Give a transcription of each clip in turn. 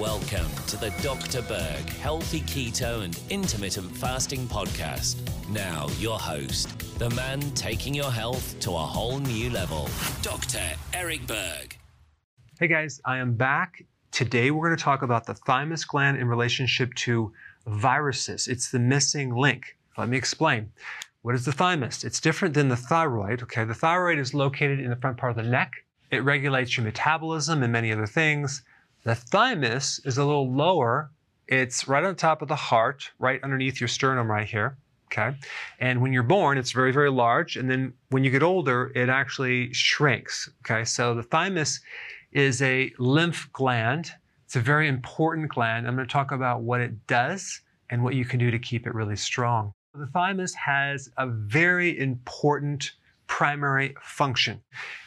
Welcome to the Dr. Berg Healthy Keto and Intermittent Fasting Podcast. Now, your host, the man taking your health to a whole new level, Dr. Eric Berg. Hey guys, I am back. Today we're going to talk about the thymus gland in relationship to viruses. It's the missing link. Let me explain. What is the thymus? It's different than the thyroid. Okay, the thyroid is located in the front part of the neck. It regulates your metabolism and many other things. The thymus is a little lower. It's right on top of the heart, right underneath your sternum right here. Okay. And when you're born, it's very, very large. And then when you get older, it actually shrinks. Okay. So the thymus is a lymph gland. It's a very important gland. I'm going to talk about what it does and what you can do to keep it really strong. The thymus has a very important primary function,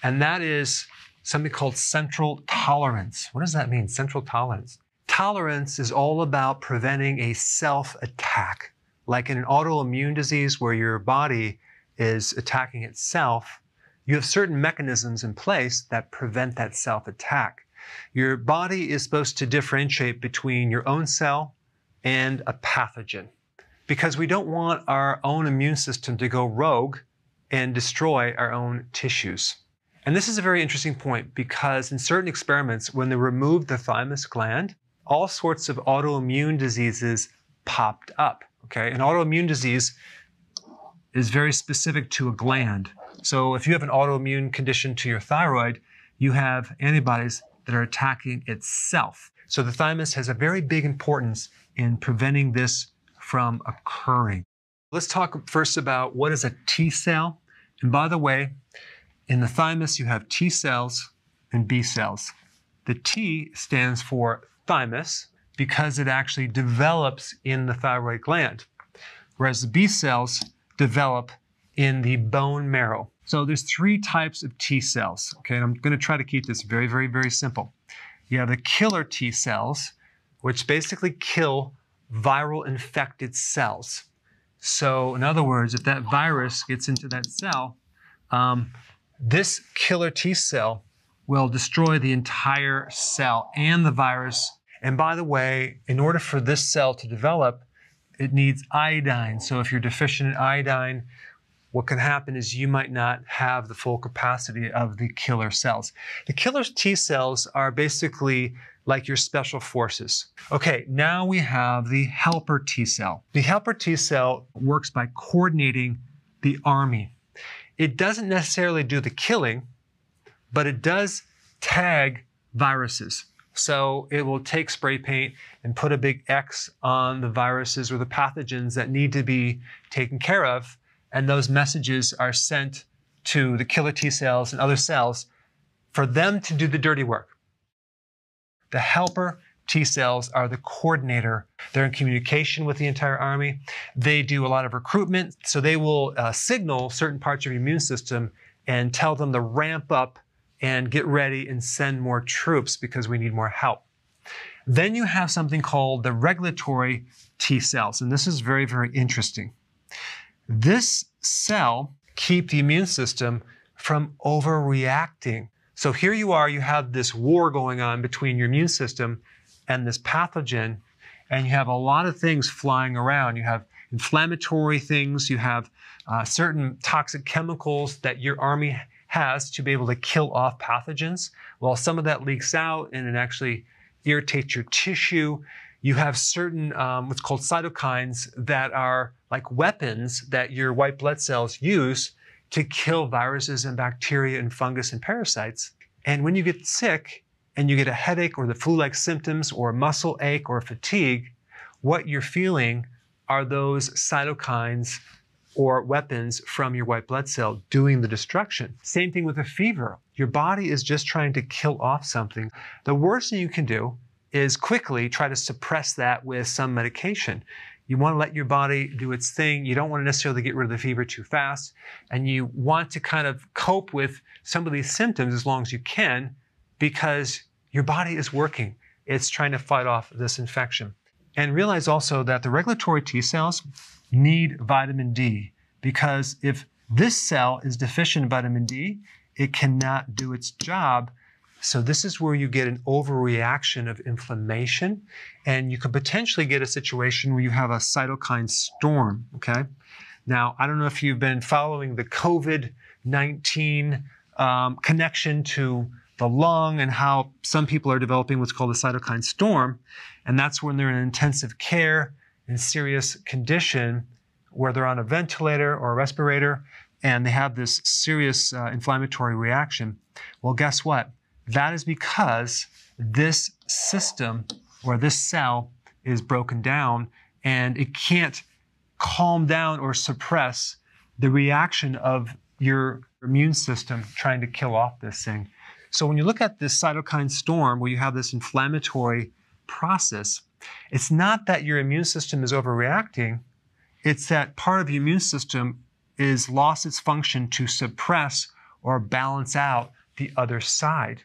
and that is something called central tolerance. What does that mean, central tolerance? Tolerance is all about preventing a self attack. Like in an autoimmune disease where your body is attacking itself, you have certain mechanisms in place that prevent that self attack. Your body is supposed to differentiate between your own cell and a pathogen because we don't want our own immune system to go rogue and destroy our own tissues. And this is a very interesting point because in certain experiments, when they removed the thymus gland, all sorts of autoimmune diseases popped up. Okay, an autoimmune disease is very specific to a gland. So if you have an autoimmune condition to your thyroid, you have antibodies that are attacking itself. So the thymus has a very big importance in preventing this from occurring. Let's talk first about what is a T cell. And by the way, in the thymus, you have T cells and B cells. The T stands for thymus because it actually develops in the thyroid gland, whereas the B cells develop in the bone marrow. So there's three types of T cells. Okay, and I'm going to try to keep this very, very, very simple. You have the killer T cells, which basically kill viral infected cells. So, in other words, if that virus gets into that cell, um, this killer T cell will destroy the entire cell and the virus. And by the way, in order for this cell to develop, it needs iodine. So if you're deficient in iodine, what can happen is you might not have the full capacity of the killer cells. The killer T cells are basically like your special forces. Okay, now we have the helper T cell. The helper T cell works by coordinating the army. It doesn't necessarily do the killing, but it does tag viruses. So it will take spray paint and put a big X on the viruses or the pathogens that need to be taken care of. And those messages are sent to the killer T cells and other cells for them to do the dirty work. The helper T cells are the coordinator. They're in communication with the entire army. They do a lot of recruitment, so they will uh, signal certain parts of your immune system and tell them to ramp up and get ready and send more troops because we need more help. Then you have something called the regulatory T cells, and this is very, very interesting. This cell keep the immune system from overreacting. So here you are, you have this war going on between your immune system and this pathogen, and you have a lot of things flying around. You have inflammatory things, you have uh, certain toxic chemicals that your army has to be able to kill off pathogens. Well, some of that leaks out and it actually irritates your tissue. You have certain um, what's called cytokines that are like weapons that your white blood cells use to kill viruses and bacteria and fungus and parasites. And when you get sick, and you get a headache or the flu like symptoms or a muscle ache or fatigue, what you're feeling are those cytokines or weapons from your white blood cell doing the destruction. Same thing with a fever. Your body is just trying to kill off something. The worst thing you can do is quickly try to suppress that with some medication. You want to let your body do its thing. You don't want to necessarily get rid of the fever too fast. And you want to kind of cope with some of these symptoms as long as you can because your body is working. It's trying to fight off this infection. And realize also that the regulatory T cells need vitamin D because if this cell is deficient in vitamin D, it cannot do its job So this is where you get an overreaction of inflammation, and you could potentially get a situation where you have a cytokine storm. Okay. Now I don't know if you've been following the COVID 19 um, connection to the lung and how some people are developing what's called a cytokine storm, and that's when they're in intensive care in serious condition where they're on a ventilator or a respirator and they have this serious uh, inflammatory reaction. Well, guess what? That is because this system or this cell is broken down and it can't calm down or suppress the reaction of your immune system trying to kill off this thing. So when you look at this cytokine storm where you have this inflammatory process, it's not that your immune system is overreacting, it's that part of your immune system is lost its function to suppress or balance out the other side.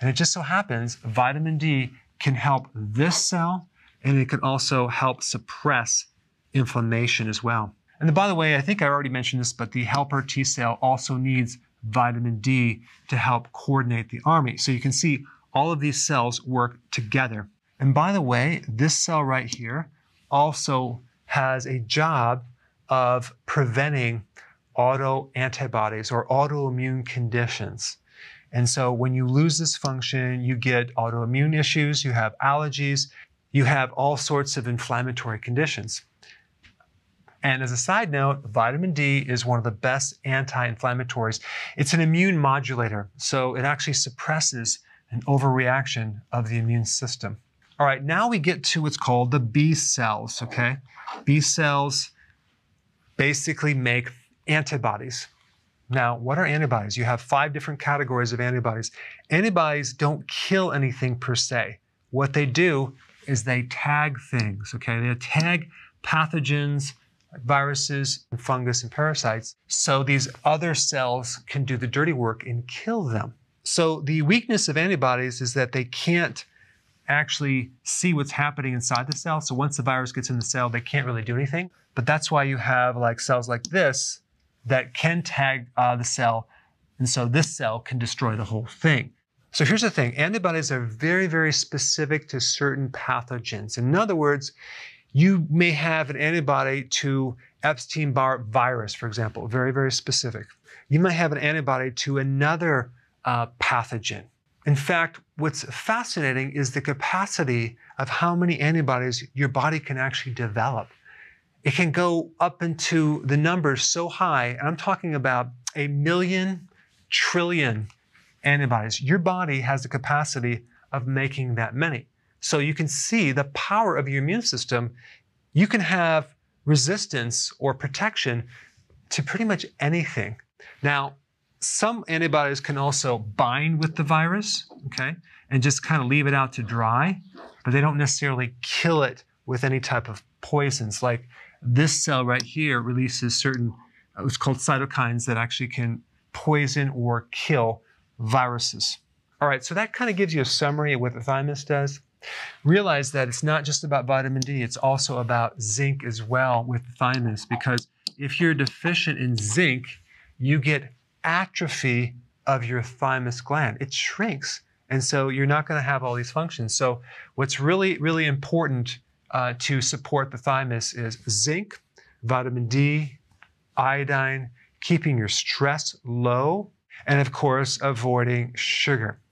And it just so happens vitamin D can help this cell and it can also help suppress inflammation as well. And by the way, I think I already mentioned this, but the helper T cell also needs vitamin D to help coordinate the army. So you can see all of these cells work together. And by the way, this cell right here also has a job of preventing autoantibodies or autoimmune conditions. And so when you lose this function, you get autoimmune issues, you have allergies, you have all sorts of inflammatory conditions. And as a side note, vitamin D is one of the best anti inflammatories. It's an immune modulator, so it actually suppresses an overreaction of the immune system. All right, now we get to what's called the B cells, okay? B cells basically make antibodies. Now, what are antibodies? You have five different categories of antibodies. Antibodies don't kill anything per se. What they do is they tag things, okay? They tag pathogens, viruses, and fungus, and parasites, so these other cells can do the dirty work and kill them. So the weakness of antibodies is that they can't actually see what's happening inside the cell. So once the virus gets in the cell, they can't really do anything. But that's why you have like cells like this that can tag uh, the cell. And so this cell can destroy the whole thing. So here's the thing antibodies are very, very specific to certain pathogens. In other words, you may have an antibody to Epstein Barr virus, for example, very, very specific. You might have an antibody to another uh, pathogen. In fact, what's fascinating is the capacity of how many antibodies your body can actually develop. It can go up into the numbers so high, and I'm talking about a million trillion antibodies. Your body has the capacity of making that many. So you can see the power of your immune system. You can have resistance or protection to pretty much anything. Now, some antibodies can also bind with the virus, okay, and just kind of leave it out to dry, but they don't necessarily kill it with any type of poisons. Like this cell right here releases certain, uh, it's called cytokines that actually can poison or kill viruses. All right, so that kind of gives you a summary of what the thymus does. Realize that it's not just about vitamin D, it's also about zinc as well with the thymus, because if you're deficient in zinc, you get atrophy of your thymus gland. It shrinks. And so you're not going to have all these functions. So, what's really, really important uh, to support the thymus is zinc, vitamin D, iodine, keeping your stress low, and of course, avoiding sugar.